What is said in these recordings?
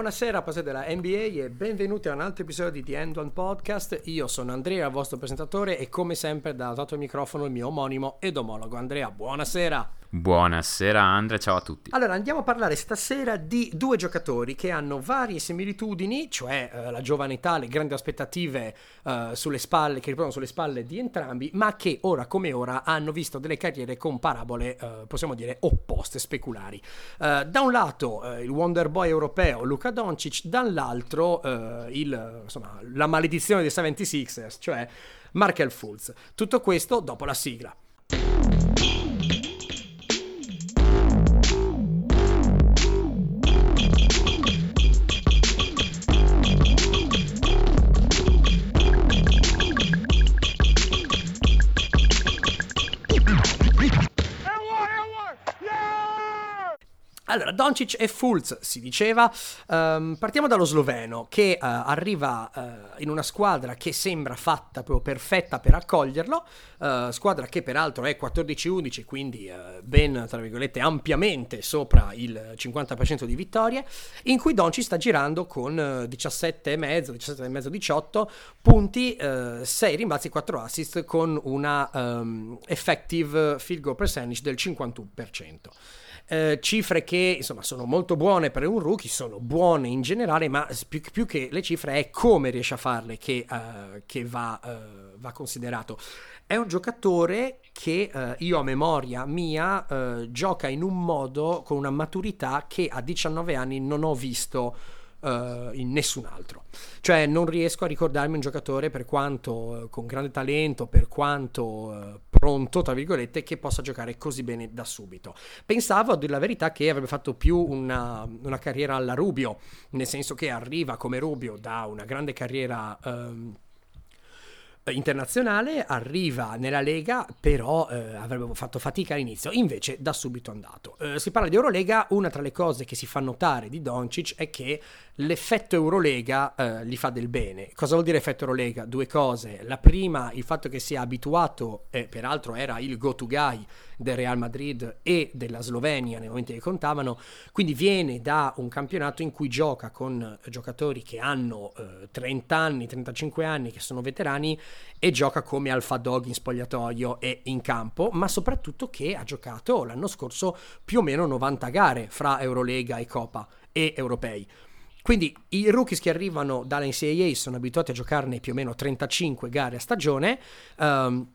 Buonasera, passate della NBA e benvenuti a un altro episodio di The End One Podcast. Io sono Andrea, il vostro presentatore e come sempre da dato il microfono il mio omonimo ed omologo Andrea. Buonasera. Buonasera Andrea, ciao a tutti. Allora andiamo a parlare stasera di due giocatori che hanno varie similitudini, cioè eh, la giovane età, le grandi aspettative eh, sulle spalle, che riportano sulle spalle di entrambi, ma che ora come ora hanno visto delle carriere con parabole, eh, possiamo dire, opposte, speculari. Eh, da un lato eh, il Wonder Boy europeo Luca Doncic, dall'altro eh, il, insomma, la maledizione dei 76ers, cioè Markel Fultz. Tutto questo dopo la sigla. Allora, Doncic e Fulz si diceva. Um, partiamo dallo sloveno che uh, arriva uh, in una squadra che sembra fatta proprio perfetta per accoglierlo. Uh, squadra che peraltro è 14-11, quindi ben tra virgolette ampiamente sopra il 50% di vittorie. In cui Doncic sta girando con 17,5, 17,5, 18 punti, 6 rimbalzi, 4 assist con una um, effective field goal percentage del 51%. Eh, cifre che insomma sono molto buone per un rookie, sono buone in generale, ma più, più che le cifre è come riesce a farle che, uh, che va, uh, va, considerato. È un giocatore che uh, io a memoria mia gioca in un modo con una maturità che a 19 anni non ho visto uh, in nessun altro. Cioè non riesco a ricordarmi un giocatore per quanto uh, con grande talento, per quanto uh, pronto, tra virgolette, che possa giocare così bene da subito. Pensavo, a dire la verità, che avrebbe fatto più una, una carriera alla Rubio, nel senso che arriva come Rubio da una grande carriera... Um, internazionale, arriva nella Lega, però eh, avrebbe fatto fatica all'inizio, invece da subito andato. Eh, si parla di Eurolega, una tra le cose che si fa notare di Doncic è che l'effetto Eurolega eh, gli fa del bene. Cosa vuol dire effetto Eurolega? Due cose. La prima, il fatto che sia abituato, e peraltro era il go-to guy del Real Madrid e della Slovenia nei momenti che contavano, quindi viene da un campionato in cui gioca con giocatori che hanno eh, 30 anni, 35 anni, che sono veterani e gioca come alfa dog in spogliatoio e in campo, ma soprattutto che ha giocato l'anno scorso più o meno 90 gare fra Eurolega e Copa e europei. Quindi i rookies che arrivano dalla NCAA sono abituati a giocarne più o meno 35 gare a stagione. Um,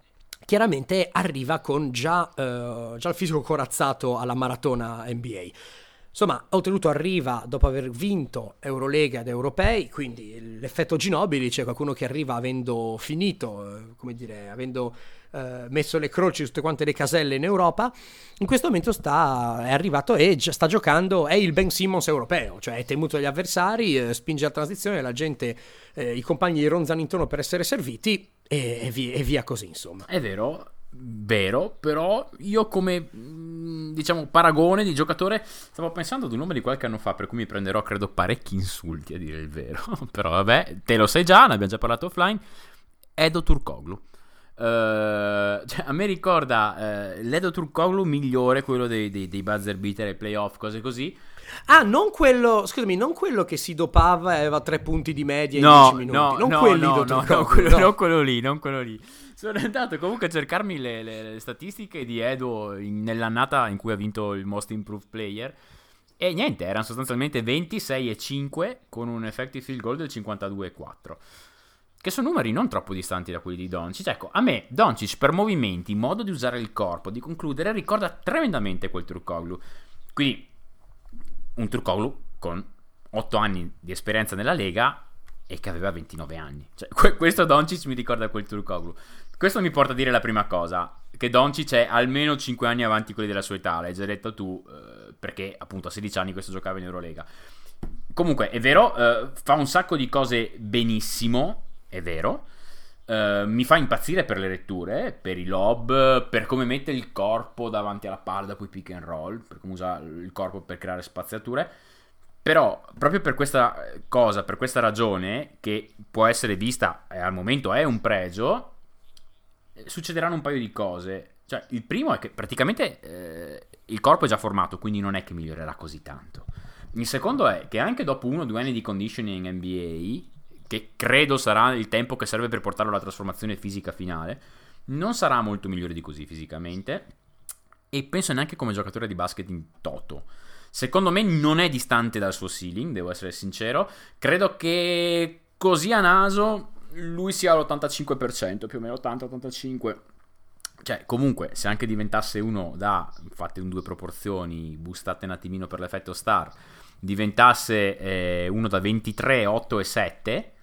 chiaramente arriva con già, uh, già il fisico corazzato alla maratona NBA. Insomma, oltretutto arriva dopo aver vinto Eurolega ed Europei, quindi l'effetto Ginobili, c'è qualcuno che arriva avendo finito, eh, come dire, avendo eh, messo le croci su tutte quante le caselle in Europa, in questo momento sta, è arrivato e sta giocando, è il Ben Simmons europeo, cioè è temuto dagli avversari, eh, spinge la transizione, la gente, eh, i compagni gli ronzano intorno per essere serviti e, e, via, e via così, insomma. È vero, vero, però io come mm, diciamo paragone di giocatore stavo pensando ad un nome di qualche anno fa per cui mi prenderò credo parecchi insulti a dire il vero, però vabbè, te lo sai già, ne abbiamo già parlato offline, Edo Turkoglu. Uh, cioè, a me ricorda uh, l'Edo Turkoglu migliore, quello dei, dei, dei buzzer beater e playoff, cose così. Ah, non quello, scusami, non quello che si dopava e aveva tre punti di media no, in 10 minuti. No, non no, quelli no, no, no, quello, no, quello lì, non quello lì. Sono andato comunque a cercarmi le, le, le statistiche di Edo in, nell'annata in cui ha vinto il Most Improved Player. E niente, erano sostanzialmente 26 e 5 con un effective field goal del 52 e 4 che sono numeri non troppo distanti da quelli di Doncic. Ecco, a me Doncic per movimenti, modo di usare il corpo, di concludere, ricorda tremendamente quel Turkoglu. Quindi, un Turkoglu con 8 anni di esperienza nella Lega e che aveva 29 anni. Cioè, questo Doncic mi ricorda quel Turkoglu. Questo mi porta a dire la prima cosa, che Doncic è almeno 5 anni avanti quelli della sua età, l'hai già detto tu, eh, perché appunto a 16 anni questo giocava in Eurolega. Comunque, è vero, eh, fa un sacco di cose benissimo, è vero. Uh, mi fa impazzire per le letture, per i lob, per come mette il corpo davanti alla palla dopo i pick and roll, per come usa il corpo per creare spaziature. Però, proprio per questa cosa, per questa ragione, che può essere vista e al momento è un pregio, eh, succederanno un paio di cose. Cioè, il primo è che praticamente eh, il corpo è già formato, quindi non è che migliorerà così tanto Il secondo è che anche dopo uno o due anni di conditioning NBA, che credo sarà il tempo che serve per portarlo alla trasformazione fisica finale, non sarà molto migliore di così fisicamente e penso neanche come giocatore di basket in toto. Secondo me non è distante dal suo ceiling, devo essere sincero. Credo che così a naso lui sia all'85%, più o meno 80-85%. Cioè, comunque, se anche diventasse uno da, fate un due proporzioni, boostate un attimino per l'effetto star, diventasse eh, uno da 23, 8 e 7,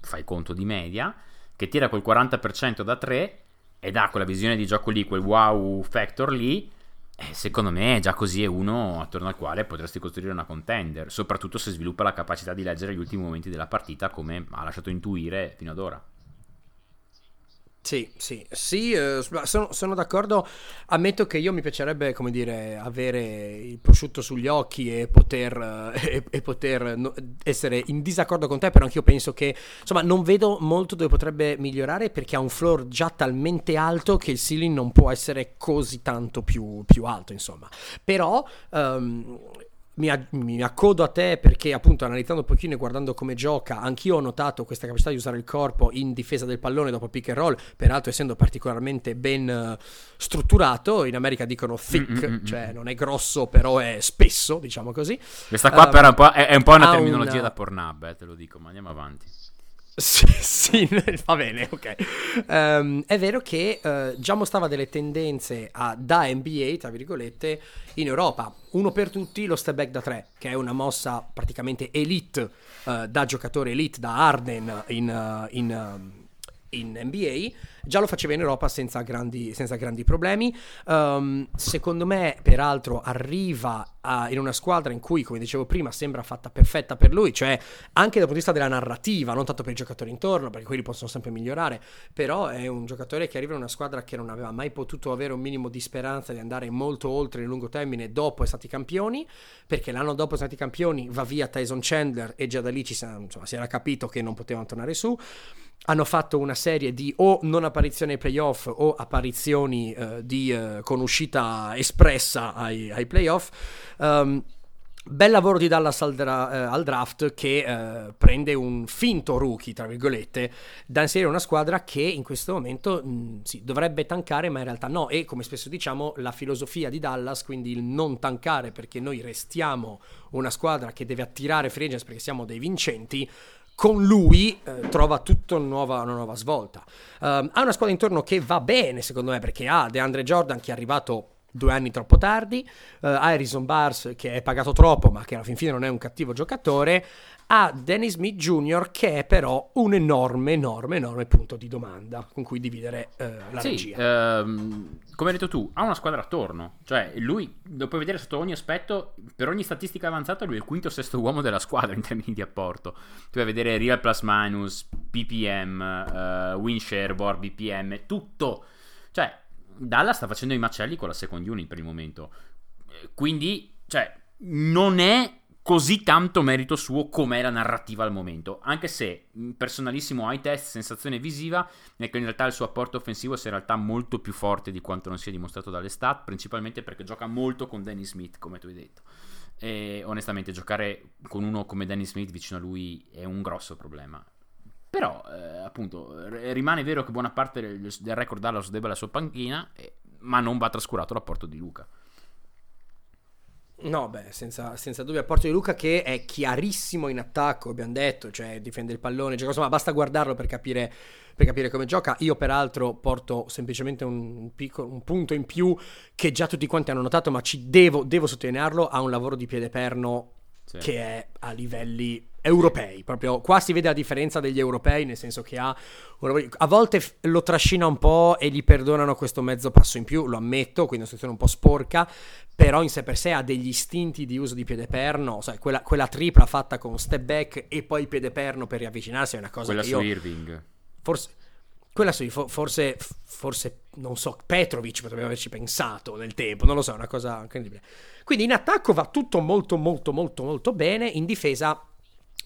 fai conto di media, che tira quel 40% da 3 ed ha quella visione di gioco lì, quel wow factor lì, eh, secondo me già così è uno attorno al quale potresti costruire una contender, soprattutto se sviluppa la capacità di leggere gli ultimi momenti della partita come ha lasciato intuire fino ad ora. Sì, sì, sì, eh, sono, sono, d'accordo. Ammetto che io mi piacerebbe, come dire, avere il prosciutto sugli occhi e poter, eh, e, e poter no, essere in disaccordo con te, però anch'io penso che, insomma, non vedo molto dove potrebbe migliorare perché ha un floor già talmente alto che il ceiling non può essere così tanto più, più alto, insomma. Però... Um, mi, mi, accodo a te perché appunto analizzando un pochino e guardando come gioca, anch'io ho notato questa capacità di usare il corpo in difesa del pallone dopo pick and roll, peraltro essendo particolarmente ben uh, strutturato, in America dicono thick, Mm-mm-mm. cioè non è grosso però è spesso, diciamo così. Questa qua um, però è un po', è, è un po una terminologia una... da Pornhub, eh, te lo dico, ma andiamo avanti. Sì, sì, va bene, ok. Um, è vero che uh, già mostrava delle tendenze a, da NBA, tra virgolette, in Europa. Uno per tutti, lo step back da tre, che è una mossa praticamente elite, uh, da giocatore elite, da Arden in, uh, in, in NBA già lo faceva in Europa senza grandi, senza grandi problemi. Um, secondo me, peraltro, arriva a, in una squadra in cui, come dicevo prima, sembra fatta perfetta per lui, cioè anche dal punto di vista della narrativa, non tanto per i giocatori intorno, perché quelli possono sempre migliorare, però è un giocatore che arriva in una squadra che non aveva mai potuto avere un minimo di speranza di andare molto oltre nel lungo termine dopo essere stati campioni, perché l'anno dopo essere stati campioni va via Tyson Chandler e già da lì ci, insomma, si era capito che non potevano tornare su hanno fatto una serie di o non apparizioni ai playoff o apparizioni uh, di, uh, con uscita espressa ai, ai playoff. Um, Bel lavoro di Dallas al, dra- eh, al draft che eh, prende un finto rookie, tra virgolette, da inserire una squadra che in questo momento mh, sì, dovrebbe tankare, ma in realtà no. E come spesso diciamo, la filosofia di Dallas, quindi il non tankare perché noi restiamo una squadra che deve attirare free agents perché siamo dei vincenti, con lui eh, trova tutta una nuova, una nuova svolta. Um, ha una squadra intorno che va bene, secondo me, perché ha DeAndre Jordan che è arrivato due anni troppo tardi, uh, Harrison Bars che è pagato troppo ma che alla fin fine non è un cattivo giocatore, a Dennis Smith Jr. che è però un enorme, enorme, enorme punto di domanda con cui dividere uh, la sì, regia. Ehm, come hai detto tu, ha una squadra attorno, cioè lui, dopo vedere sotto ogni aspetto, per ogni statistica avanzata lui è il quinto o sesto uomo della squadra in termini di apporto. Tu vai a vedere real plus minus, PPM, uh, win share, board, BPM, tutto. Cioè, Dallas sta facendo i macelli con la second unit per il momento. Quindi, cioè, non è così tanto merito suo com'è la narrativa al momento. Anche se, personalissimo high test, sensazione visiva, è che in realtà il suo apporto offensivo sia in realtà molto più forte di quanto non sia dimostrato dalle stat, principalmente perché gioca molto con Danny Smith, come tu hai detto. E onestamente giocare con uno come Danny Smith vicino a lui è un grosso problema. Però, eh, appunto, rimane vero che buona parte del, del record Dallas debba la sua panchina, eh, ma non va trascurato l'apporto di Luca. No, beh, senza, senza dubbio. Apporto di Luca che è chiarissimo in attacco, abbiamo detto, cioè difende il pallone, cioè, insomma, basta guardarlo per capire, per capire, come gioca. Io, peraltro, porto semplicemente un, piccolo, un, punto in più che già tutti quanti hanno notato, ma ci devo, devo sottolinearlo. Ha un lavoro di piede perno sì. che è a livelli europei, proprio qua si vede la differenza degli europei, nel senso che ha a volte lo trascina un po' e gli perdonano questo mezzo passo in più, lo ammetto, quindi è una situazione un po' sporca, però in sé per sé ha degli istinti di uso di piede perno, sai, quella, quella tripla fatta con step back e poi piede perno per riavvicinarsi è una cosa quella che io Irving. Forse quella sì, forse, forse, non so, Petrovic potrebbe averci pensato nel tempo, non lo so, è una cosa incredibile. Quindi in attacco va tutto molto molto molto molto bene, in difesa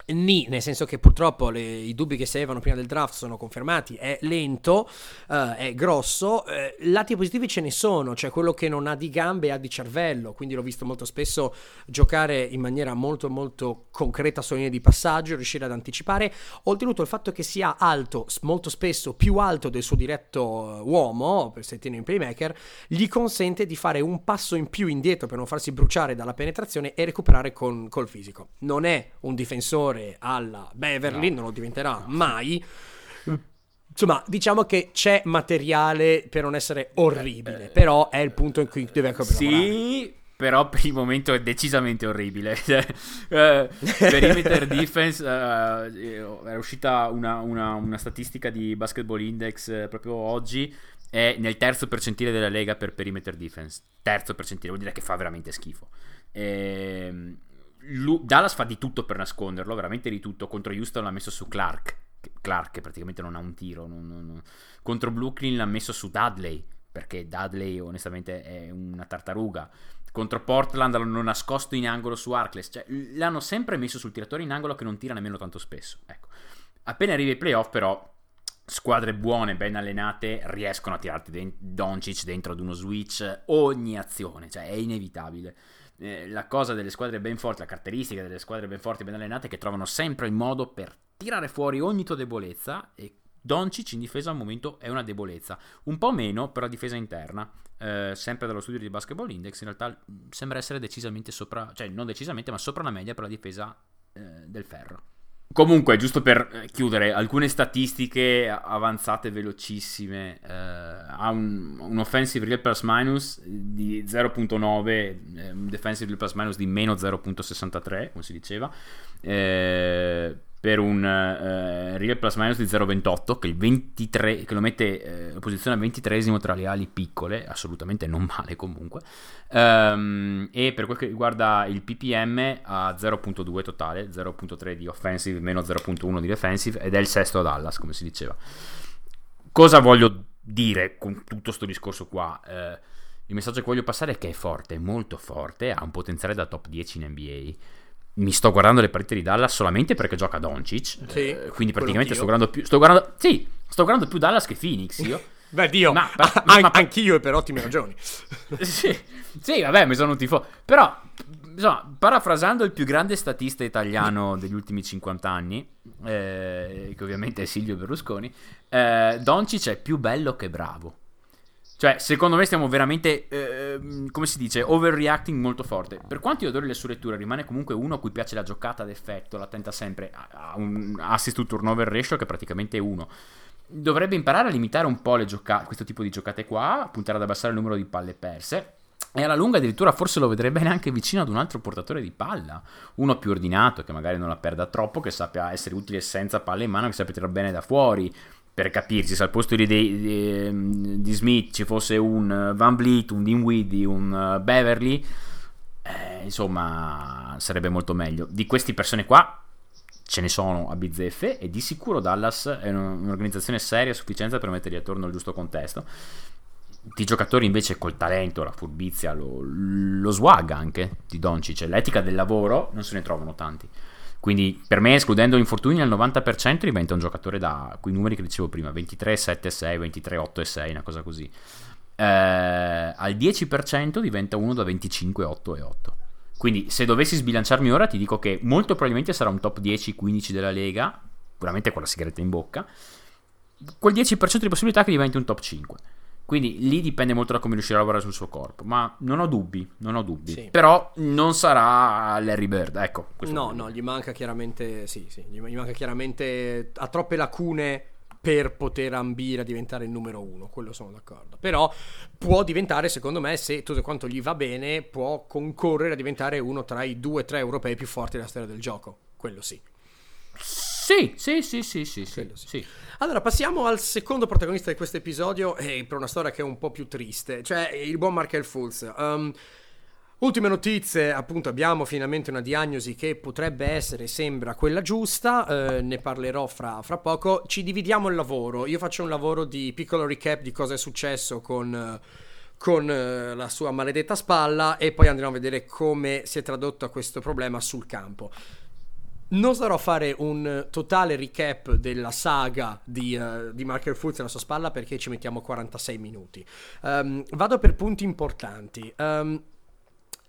Ni, nel senso che purtroppo le, i dubbi che si avevano prima del draft sono confermati, è lento, uh, è grosso, uh, lati positivi ce ne sono, cioè quello che non ha di gambe ha di cervello, quindi l'ho visto molto spesso giocare in maniera molto molto concreta su linee di passaggio, riuscire ad anticipare, oltretutto il fatto che sia alto, molto spesso più alto del suo diretto uomo, per se tiene in playmaker, gli consente di fare un passo in più indietro per non farsi bruciare dalla penetrazione e recuperare con, col fisico. Non è un difensore giocatore alla Beverly, no. non lo diventerà mai. Insomma, diciamo che c'è materiale per non essere orribile, eh, però è il punto in cui deve ancora Sì, però per il momento è decisamente orribile. uh, perimeter defense, uh, è uscita una, una, una, statistica di Basketball Index proprio oggi, è nel terzo percentile della lega per perimeter defense. Terzo percentile, vuol dire che fa veramente schifo. Dallas fa di tutto per nasconderlo, veramente di tutto. Contro Houston l'ha messo su Clark. Clark che praticamente non ha un tiro. Non, non, non. Contro Brooklyn l'ha messo su Dudley, perché Dudley onestamente è una tartaruga. Contro Portland l'hanno nascosto in angolo su Arcles. Cioè, l'hanno sempre messo sul tiratore in angolo che non tira nemmeno tanto spesso. Ecco. Appena arriva ai playoff però squadre buone, ben allenate, riescono a tirarti den- Doncic dentro ad uno switch ogni azione, cioè è inevitabile eh, la cosa delle squadre ben forti, la caratteristica delle squadre ben forti e ben allenate è che trovano sempre il modo per tirare fuori ogni tua debolezza e Doncic in difesa al momento è una debolezza, un po' meno per la difesa interna, eh, sempre dallo studio di Basketball Index, in realtà sembra essere decisamente sopra, cioè non decisamente, ma sopra la media per la difesa eh, del ferro. Comunque, giusto per eh, chiudere, alcune statistiche avanzate velocissime. Eh, ha un, un, offensive real plus minus di 0.9, eh, un defensive real plus minus di meno 0.63, come si diceva. Eh, per un eh, real plus minus di 0,28 che, 23, che lo mette eh, posizione al 23 tra le ali piccole, assolutamente non male comunque, um, e per quel che riguarda il PPM a 0.2 totale, 0.3 di offensive, meno 0.1 di defensive ed è il sesto a Dallas come si diceva. Cosa voglio dire con tutto questo discorso qua? Eh, il messaggio che voglio passare è che è forte, molto forte, ha un potenziale da top 10 in NBA mi sto guardando le partite di Dallas solamente perché gioca Doncic. Sì, eh, quindi praticamente sto guardando più. Sto guardando, sì, sto guardando più Dallas che Phoenix. Io. Beh, Dio, ma, ma, ma, ma, anch'io e per ottime ragioni. sì, sì, vabbè, mi sono un tifo. Però, insomma, parafrasando il più grande statista italiano degli ultimi 50 anni, eh, che ovviamente è Silvio Berlusconi, eh, Doncic è più bello che bravo. Cioè, secondo me stiamo veramente, eh, come si dice, overreacting molto forte. Per quanto io adoro le sue letture, rimane comunque uno a cui piace la giocata ad effetto, la tenta sempre, ha un assist to turnover ratio che è praticamente uno. Dovrebbe imparare a limitare un po' gioca- questo tipo di giocate qua, puntare ad abbassare il numero di palle perse. E alla lunga addirittura forse lo vedrebbe neanche vicino ad un altro portatore di palla. Uno più ordinato, che magari non la perda troppo, che sappia essere utile senza palla in mano, che sappia tirare bene da fuori per capirci, se al posto di, di, di, Smith ci fosse un Van Vliet, un Dinwiddie, un uh, Beverly, eh, insomma, sarebbe molto meglio. Di queste persone qua ce ne sono a bizzeffe e di sicuro Dallas è un'organizzazione seria a sufficienza per metterli attorno al giusto contesto. Di giocatori invece col talento, la furbizia, lo, lo swag anche di Doncic, l'etica del lavoro, non se ne trovano tanti. Quindi per me, escludendo infortuni, al 90% diventa un giocatore da quei numeri che dicevo prima, 23, 7, 6, 23, 8 e 6, una cosa così. Eh, al 10% diventa uno da 25, 8 e 8. Quindi se dovessi sbilanciarmi ora ti dico che molto probabilmente sarà un top 10-15 della Lega, puramente con la sigaretta in bocca, quel 10% di possibilità che diventi un top 5. Quindi lì dipende molto da come riuscirà a lavorare sul suo corpo. Ma non ho dubbi, non ho dubbi. Sì. Però non sarà Larry Bird, ecco. No, no, gli manca chiaramente, sì, sì, gli manca chiaramente, ha troppe lacune per poter ambire a diventare il numero uno, quello sono d'accordo. Però può diventare, secondo me, se tutto quanto gli va bene, può concorrere a diventare uno tra i due o tre europei più forti della storia del gioco. Quello sì. Sì, sì, sì, sì, sì, sì, sì. Allora, passiamo al secondo protagonista di questo episodio, e per una storia che è un po' più triste, cioè il buon Markel Fulz. Um, Ultime notizie, appunto abbiamo finalmente una diagnosi che potrebbe essere, sembra quella giusta, eh, ne parlerò fra, fra, poco. Ci dividiamo il lavoro, io faccio un lavoro di piccolo recap di cosa è successo con, con eh, la sua maledetta spalla e poi andremo a vedere come si è tradotto questo problema sul campo. Non sarò a fare un totale recap della saga di, uh, di Marker Fultz alla sua spalla perché ci mettiamo 46 minuti. Um, vado per punti importanti. Um,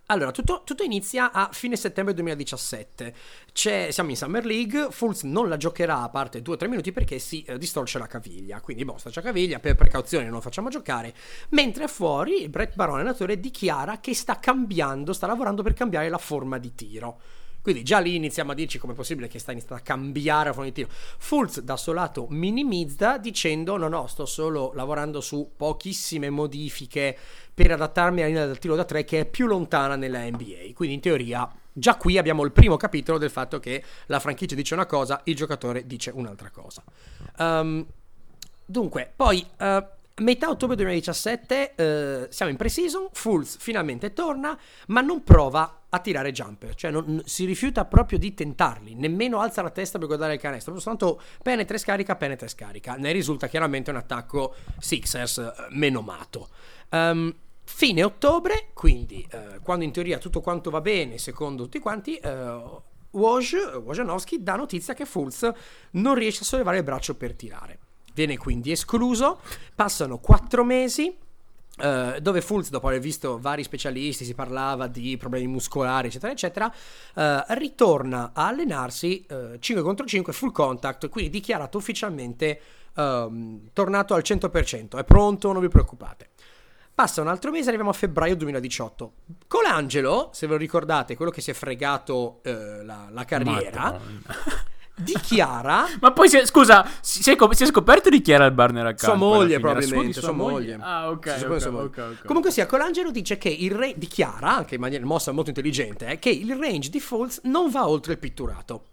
allora, tutto, tutto, inizia a fine settembre 2017. C'è, siamo in Summer League. Fulz non la giocherà a parte 2-3 minuti perché si eh, distorce la caviglia. Quindi, boh, sta la caviglia, per precauzione non lo facciamo giocare. Mentre fuori, Brett Barone, allenatore, dichiara che sta cambiando, sta lavorando per cambiare la forma di tiro. Quindi già lì iniziamo a dirci come è possibile che sta iniziando a cambiare la forma di tiro. Fulz da suo lato minimizza dicendo no no sto solo lavorando su pochissime modifiche per adattarmi alla linea del tiro da tre che è più lontana nella NBA. Quindi in teoria già qui abbiamo il primo capitolo del fatto che la franchigia dice una cosa, il giocatore dice un'altra cosa. Um, dunque, poi uh, Metà ottobre 2017 eh, siamo in pre-season, Fulz finalmente torna, ma non prova a tirare jumper, cioè non, si rifiuta proprio di tentarli, nemmeno alza la testa per guardare il canestro, soltanto penetra e scarica, penetra e scarica. Ne risulta chiaramente un attacco Sixers eh, menomato. Um, fine ottobre, quindi eh, quando in teoria tutto quanto va bene, secondo tutti quanti, eh, Woj, Wojnowski dà notizia che Fulz non riesce a sollevare il braccio per tirare viene quindi escluso. Passano quattro mesi. Uh, dove Fulz, dopo aver visto vari specialisti, si parlava di problemi muscolari, eccetera, eccetera, uh, ritorna a allenarsi uh, 5 contro 5 full contact, quindi dichiarato ufficialmente um, tornato al 100%, è pronto, non vi preoccupate. Passa un altro mese, arriviamo a febbraio 2018. Colangelo, se ve lo ricordate, quello che si è fregato la, la carriera, dichiara. Ma poi, si è, scusa, si è, si è, scoperto di chi era il bar nella casa? Sua moglie, probabilmente. Sua, sua moglie. Ah, ok. okay, okay, okay Comunque, sia, Colangelo dice che il re dichiara, anche in maniera mossa molto intelligente, eh, che il range di Falls non va oltre il pitturato.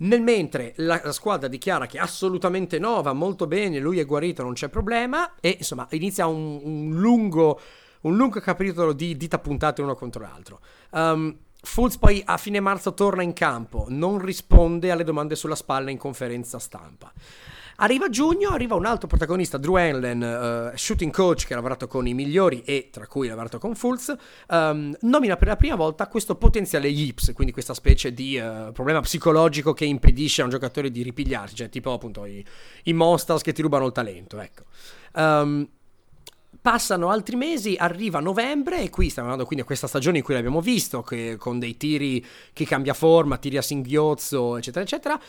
Nel mentre la, la, squadra dichiara che assolutamente no, va molto bene, lui è guarito, non c'è problema, e insomma inizia un, un lungo, un lungo capitolo di dita puntate uno contro l'altro. Um, Fulz poi a fine marzo torna in campo, non risponde alle domande sulla spalla in conferenza stampa. Arriva giugno, arriva un altro protagonista, Drew Hanlen, uh, shooting coach che ha lavorato con i migliori e tra cui ha lavorato con Fulz, um, nomina per la prima volta questo potenziale yips, quindi questa specie di uh, problema psicologico che impedisce a un giocatore di ripigliarsi, cioè tipo appunto i, i monsters che ti rubano il talento, ecco. Um, Passano altri mesi, arriva novembre e qui stiamo andando quindi a questa stagione in cui l'abbiamo visto, che, con dei tiri che cambia forma, tiri a singhiozzo, eccetera, eccetera.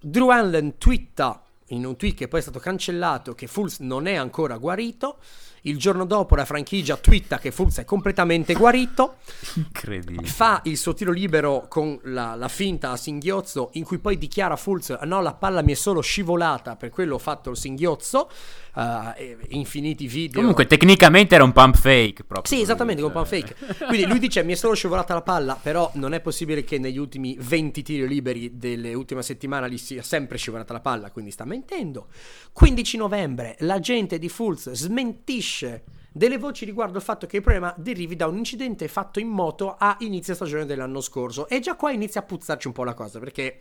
Drew Allen twitta in un tweet che poi è stato cancellato che Fulz non è ancora guarito. Il giorno dopo la franchigia twitta che Fulz è completamente guarito. Incredibile. Fa il suo tiro libero con la, la finta a singhiozzo in cui poi dichiara Fulz no la palla mi è solo scivolata per quello ho fatto il singhiozzo uh, infiniti video. Comunque, tecnicamente era un pump fake. Proprio sì, esattamente, un pump fake. Quindi lui dice: Mi è solo scivolata la palla, però non è possibile che negli ultimi 20 tiri liberi delle ultime settimane gli sia sempre scivolata la palla, quindi sta mentendo. 15 novembre, l'agente di Fulz smentisce delle voci riguardo il fatto che il problema derivi da un incidente fatto in moto a inizio stagione dell'anno scorso. E già qua inizia a puzzarci un po' la cosa, perché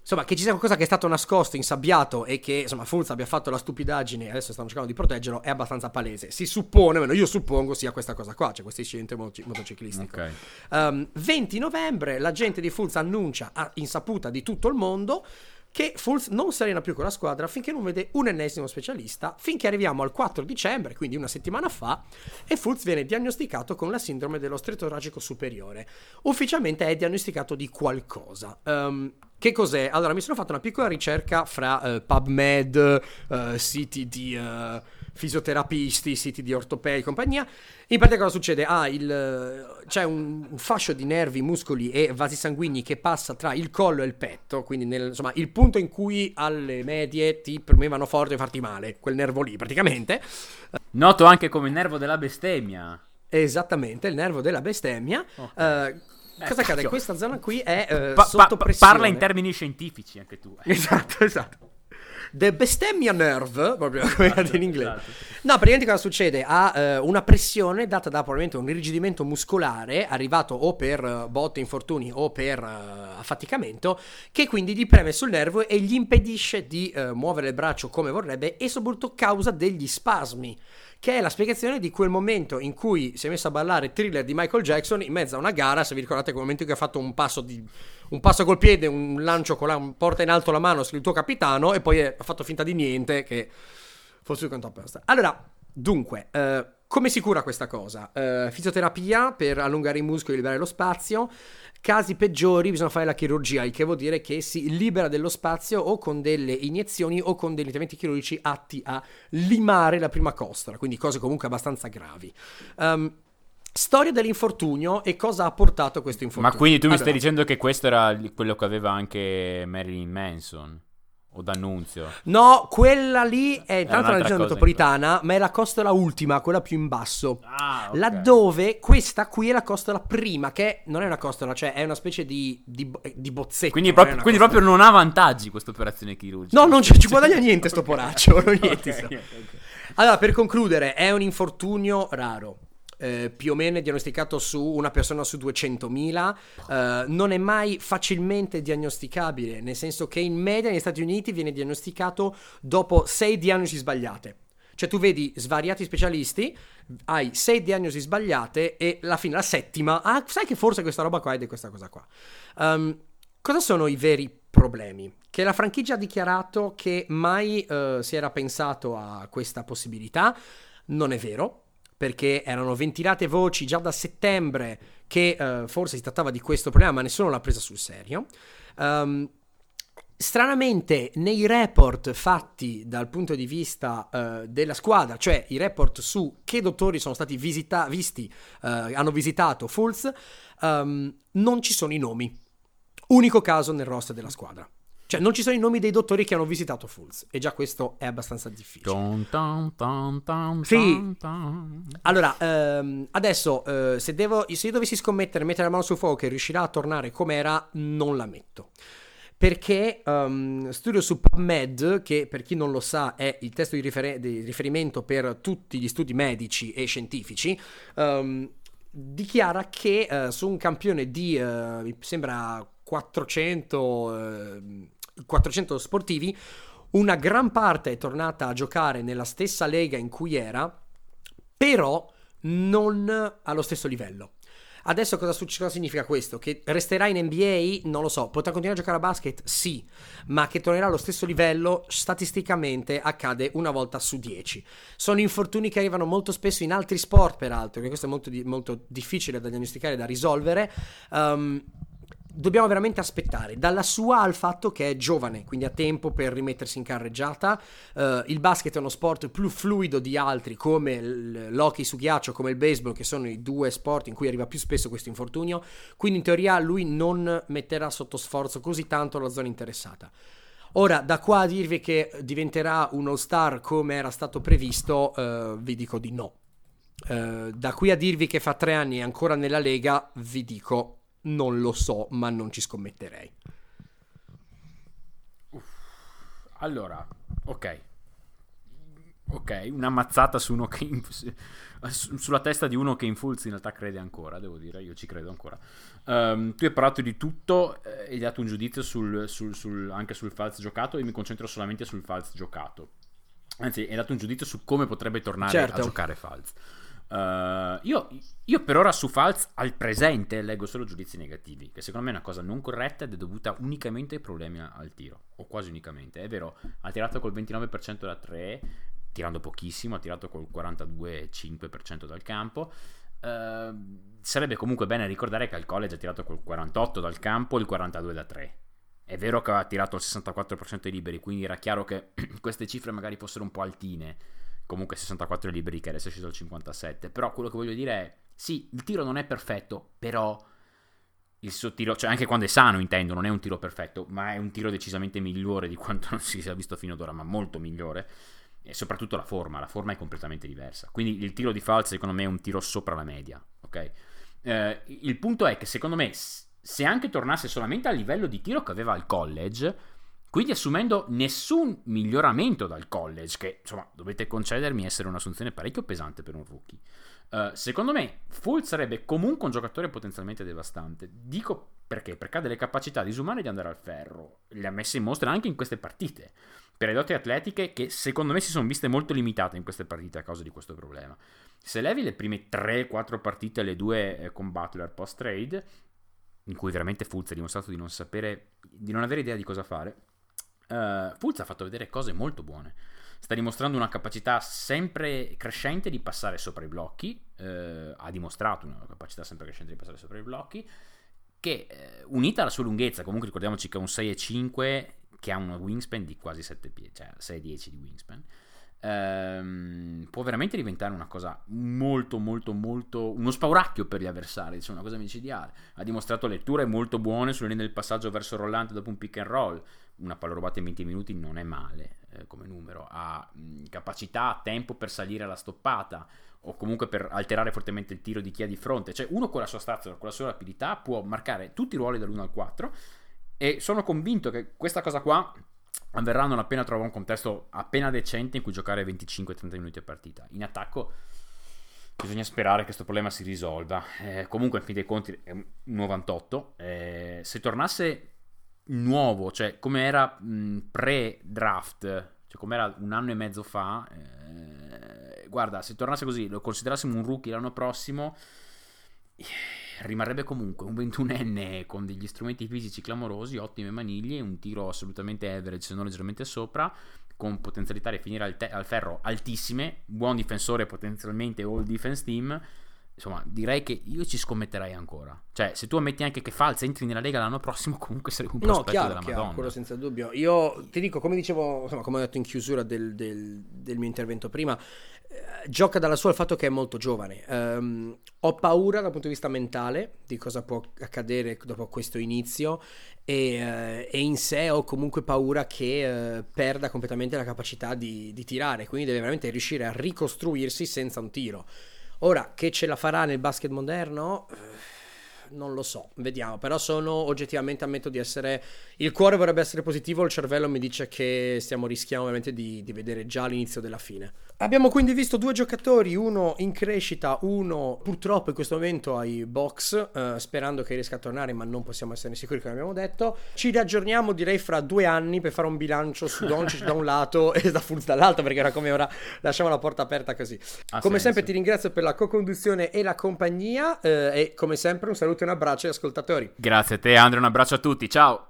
insomma, che ci sia qualcosa che è stato nascosto, insabbiato e che, insomma, Fulz abbia fatto la stupidaggine e adesso stanno cercando di proteggerlo, è abbastanza palese. Si suppone, almeno io suppongo, sia questa cosa qua, cioè questo incidente moto- motociclistico. Okay. Um, 20 novembre, l'agente di Fulz annuncia a insaputa di tutto il mondo che Fulz non si allena più con la squadra finché non vede un ennesimo specialista, finché arriviamo al 4 dicembre, quindi una settimana fa, e Fulz viene diagnosticato con la sindrome dello stretto toracico superiore. Ufficialmente è diagnosticato di qualcosa. Um, che cos'è? Allora, mi sono fatto una piccola ricerca fra uh, PubMed, uh, siti di uh, fisioterapisti, siti di ortopedi e compagnia. In pratica cosa succede? Ah, il, c'è un, un, fascio di nervi, muscoli e vasi sanguigni che passa tra il collo e il petto, quindi nel, insomma il punto in cui alle medie ti premevano forte e farti male, quel nervo lì praticamente. Noto anche come nervo della bestemmia. Esattamente, il nervo della bestemmia. Okay. Uh, Cosa accade? Questa zona qui è uh, pa- sotto pressione. Parla in termini scientifici anche tu. Eh. Esatto, esatto. The bestemmia nerve, proprio come esatto, in inglese. Esatto. No, praticamente cosa succede? Ha uh, una pressione data da probabilmente un irrigidimento muscolare arrivato o per uh, botte, infortuni o per uh, affaticamento, che quindi gli preme sul nervo e gli impedisce di muovere il braccio come vorrebbe e soprattutto causa degli spasmi che è la spiegazione di quel momento in cui si è messo a ballare thriller di Michael Jackson in mezzo a una gara, se vi ricordate quel momento in cui ha fatto un passo, di, un passo col piede, un lancio con la porta in alto la mano sul tuo capitano e poi ha fatto finta di niente che fosse il conto apposta. Allora, dunque... Eh, come si cura questa cosa? Uh, fisioterapia per allungare i muscoli e liberare lo spazio. Casi peggiori bisogna fare la chirurgia, il che vuol dire che si libera dello spazio o con delle iniezioni o con degli interventi chirurgici atti a limare la prima costola, quindi cose comunque abbastanza gravi. Um, Storia dell'infortunio e cosa ha portato questo infortunio. Ma quindi tu mi allora, stai dicendo che questo era quello che aveva anche Marilyn Manson? O d'annunzio? No, quella lì è intanto la regione metropolitana, ma è la costola ultima, quella più in basso. Ah, okay. Laddove questa qui è la costola prima, che non è una costola, cioè è una specie di, di, di bozzetto. Quindi, proprio, non, quindi proprio non ha vantaggi questa operazione chirurgica. No, non ci, ci guadagna niente sto poraccio, non niente. okay, okay. Allora, per concludere, è un infortunio raro eh, più o meno è diagnosticato su una persona su 200.000, eh, non è mai facilmente diagnosticabile, nel senso che in media negli Stati Uniti viene diagnosticato dopo 6 diagnosi sbagliate. Cioè tu vedi svariati specialisti, hai 6 diagnosi sbagliate e alla fine la settima, ah sai che forse questa roba qua è di questa cosa qua. Um, cosa sono i veri problemi? Che la franchigia ha dichiarato che mai uh, si era pensato a questa possibilità, non è vero perché erano ventilate voci già da settembre che uh, forse si trattava di questo problema, ma nessuno l'ha presa sul serio. Um, stranamente, nei report fatti dal punto di vista uh, della squadra, cioè i report su che dottori sono stati visita- visti, uh, hanno visitato Fulz, um, non ci sono i nomi. Unico caso nel roster della squadra. Cioè, non ci sono i nomi dei dottori che hanno visitato Fools. E già questo è abbastanza difficile. Dun, dun, dun, sì. Allora, ehm, adesso, eh, se, devo, se io dovessi scommettere, mettere la mano sul fuoco che riuscirà a tornare com'era, non la metto perché um, studio su PubMed, che per chi non lo sa è il testo di, rifer- di riferimento per tutti gli studi medici e scientifici, um, dichiara che uh, su un campione di, uh, mi sembra 400, uh, 400 sportivi, una gran parte è tornata a giocare nella stessa lega in cui era, però non allo stesso livello. Adesso cosa, cosa, significa questo? Che resterà in NBA? Non lo so. Potrà continuare a giocare a basket? Sì. Ma che tornerà allo stesso livello? Statisticamente accade una volta su dieci. Sono infortuni che arrivano molto spesso in altri sport, peraltro, che questo è molto, molto difficile da diagnosticare, da risolvere. Um, dobbiamo veramente aspettare dalla sua al fatto che è giovane, quindi ha tempo per rimettersi in carreggiata. Uh, il basket è uno sport più fluido di altri, come l'hockey su ghiaccio, come il baseball, che sono i due sport in cui arriva più spesso questo infortunio. Quindi in teoria lui non metterà sotto sforzo così tanto la zona interessata. Ora, da qua a dirvi che diventerà un all-star come era stato previsto, uh, vi dico di no. Uh, da qui a dirvi che fa tre anni è ancora nella Lega, vi dico non lo so, ma non ci scommetterei. Allora, ok. Ok, una mazzata su uno che in, sulla testa di uno che in Fulz in realtà crede ancora, devo dire, io ci credo ancora. Um, tu hai parlato di tutto e eh, hai dato un giudizio sul, sul, sul, anche sul falz giocato e mi concentro solamente sul falz giocato. Anzi, hai dato un giudizio su come potrebbe tornare certo. a giocare falz. Uh, io, io, per ora su Falz al presente leggo solo giudizi negativi, che secondo me è una cosa non corretta ed è dovuta unicamente ai problemi al tiro, o quasi unicamente. È vero, ha tirato col 29% da 3, tirando pochissimo, ha tirato col 42,5% dal campo. Uh, sarebbe comunque bene ricordare che al college ha tirato col 48 dal campo e il 42 da 3. È vero che aveva tirato il 64% dei liberi, quindi era chiaro che queste cifre magari fossero un po' altine comunque 64 liberi che adesso è sceso al 57, però quello che voglio dire è, sì, il tiro non è perfetto, però il suo tiro, cioè anche quando è sano intendo, non è un tiro perfetto, ma è un tiro decisamente migliore di quanto non si sia visto fino ad ora, ma molto migliore. E soprattutto la forma, la forma è completamente diversa. Quindi il tiro di falso secondo me è un tiro sopra la media, ok? Eh, il punto è che secondo me se anche tornasse solamente al livello di tiro che aveva al college, quindi assumendo nessun miglioramento dal college, che insomma dovete concedermi essere un'assunzione parecchio pesante per un rookie. Uh, secondo me Full sarebbe comunque un giocatore potenzialmente devastante. Dico perché? Perché ha delle capacità disumane di andare al ferro. Le ha messe in mostra anche in queste partite. per le doti atletiche che secondo me si sono viste molto limitate in queste partite a causa di questo problema. Se levi le prime 3-4 partite, le due eh, con Butler post trade, in cui veramente Fulz ha dimostrato di non sapere, di non avere idea di cosa fare, uh, Fulz ha fatto vedere cose molto buone. Sta dimostrando una capacità sempre crescente di passare sopra i blocchi, uh, ha dimostrato una capacità sempre crescente di passare sopra i blocchi, che uh, unita alla sua lunghezza, comunque ricordiamoci che è un 6,5 che ha un wingspan di quasi 7 piedi, cioè 6-10 di wingspan, ehm, può veramente diventare una cosa molto molto molto uno spauracchio per gli avversari cioè una cosa micidiale ha dimostrato letture molto buone sulle linee del passaggio verso Rollante dopo un pick and roll una palla rubata in 20 minuti non è male eh, come numero ha mh, capacità tempo per salire alla stoppata o comunque per alterare fortemente il tiro di chi ha di fronte cioè uno con la sua stazza con la sua rapidità può marcare tutti i ruoli dall'1 al 4 e sono convinto che questa cosa qua avverrà non appena trova un contesto appena decente in cui giocare 25-30 minuti a partita. In attacco bisogna sperare che questo problema si risolva. Eh, comunque, in fin dei conti, è un 98. Eh, se tornasse nuovo, cioè come era pre-draft, cioè come era un anno e mezzo fa, eh, guarda, se tornasse così, lo considerassimo un rookie l'anno prossimo rimarrebbe comunque un 21enne con degli strumenti fisici clamorosi, ottime maniglie, un tiro assolutamente average se non leggermente sopra, con potenzialità di finire al, te- al ferro altissime, buon difensore potenzialmente all defense team. Insomma, direi che io ci scommetterei ancora. Cioè, se tu ammetti anche che Falz entri nella Lega l'anno prossimo, comunque sarebbe un prospetto no, chiaro, della chiaro, Madonna. quello senza dubbio. Io ti dico, come dicevo, insomma, come ho detto in chiusura del, del, del mio intervento prima, eh, gioca dalla sua il fatto che è molto giovane. Um, ho paura dal punto di vista mentale di cosa può accadere dopo questo inizio e, uh, e in sé ho comunque paura che uh, perda completamente la capacità di, di, tirare, quindi deve veramente riuscire a ricostruirsi senza un tiro. Ora, che ce la farà nel basket moderno? non lo so, vediamo, però sono oggettivamente ammetto di essere il cuore vorrebbe essere positivo, il cervello mi dice che stiamo rischiando ovviamente di, di vedere già l'inizio della fine. Abbiamo quindi visto due giocatori, uno in crescita, uno purtroppo in questo momento ai box, eh, sperando che riesca a tornare, ma non possiamo essere sicuri come abbiamo detto. Ci riaggiorniamo direi fra due anni per fare un bilancio su Doncic da un lato e da Fulz dall'altro, perché era come ora lasciamo la porta aperta così. Ha come senso. sempre ti ringrazio per la co-conduzione e la compagnia eh, e come sempre un saluto e un abbraccio agli ascoltatori. Grazie a te Andrea, un abbraccio a tutti, ciao!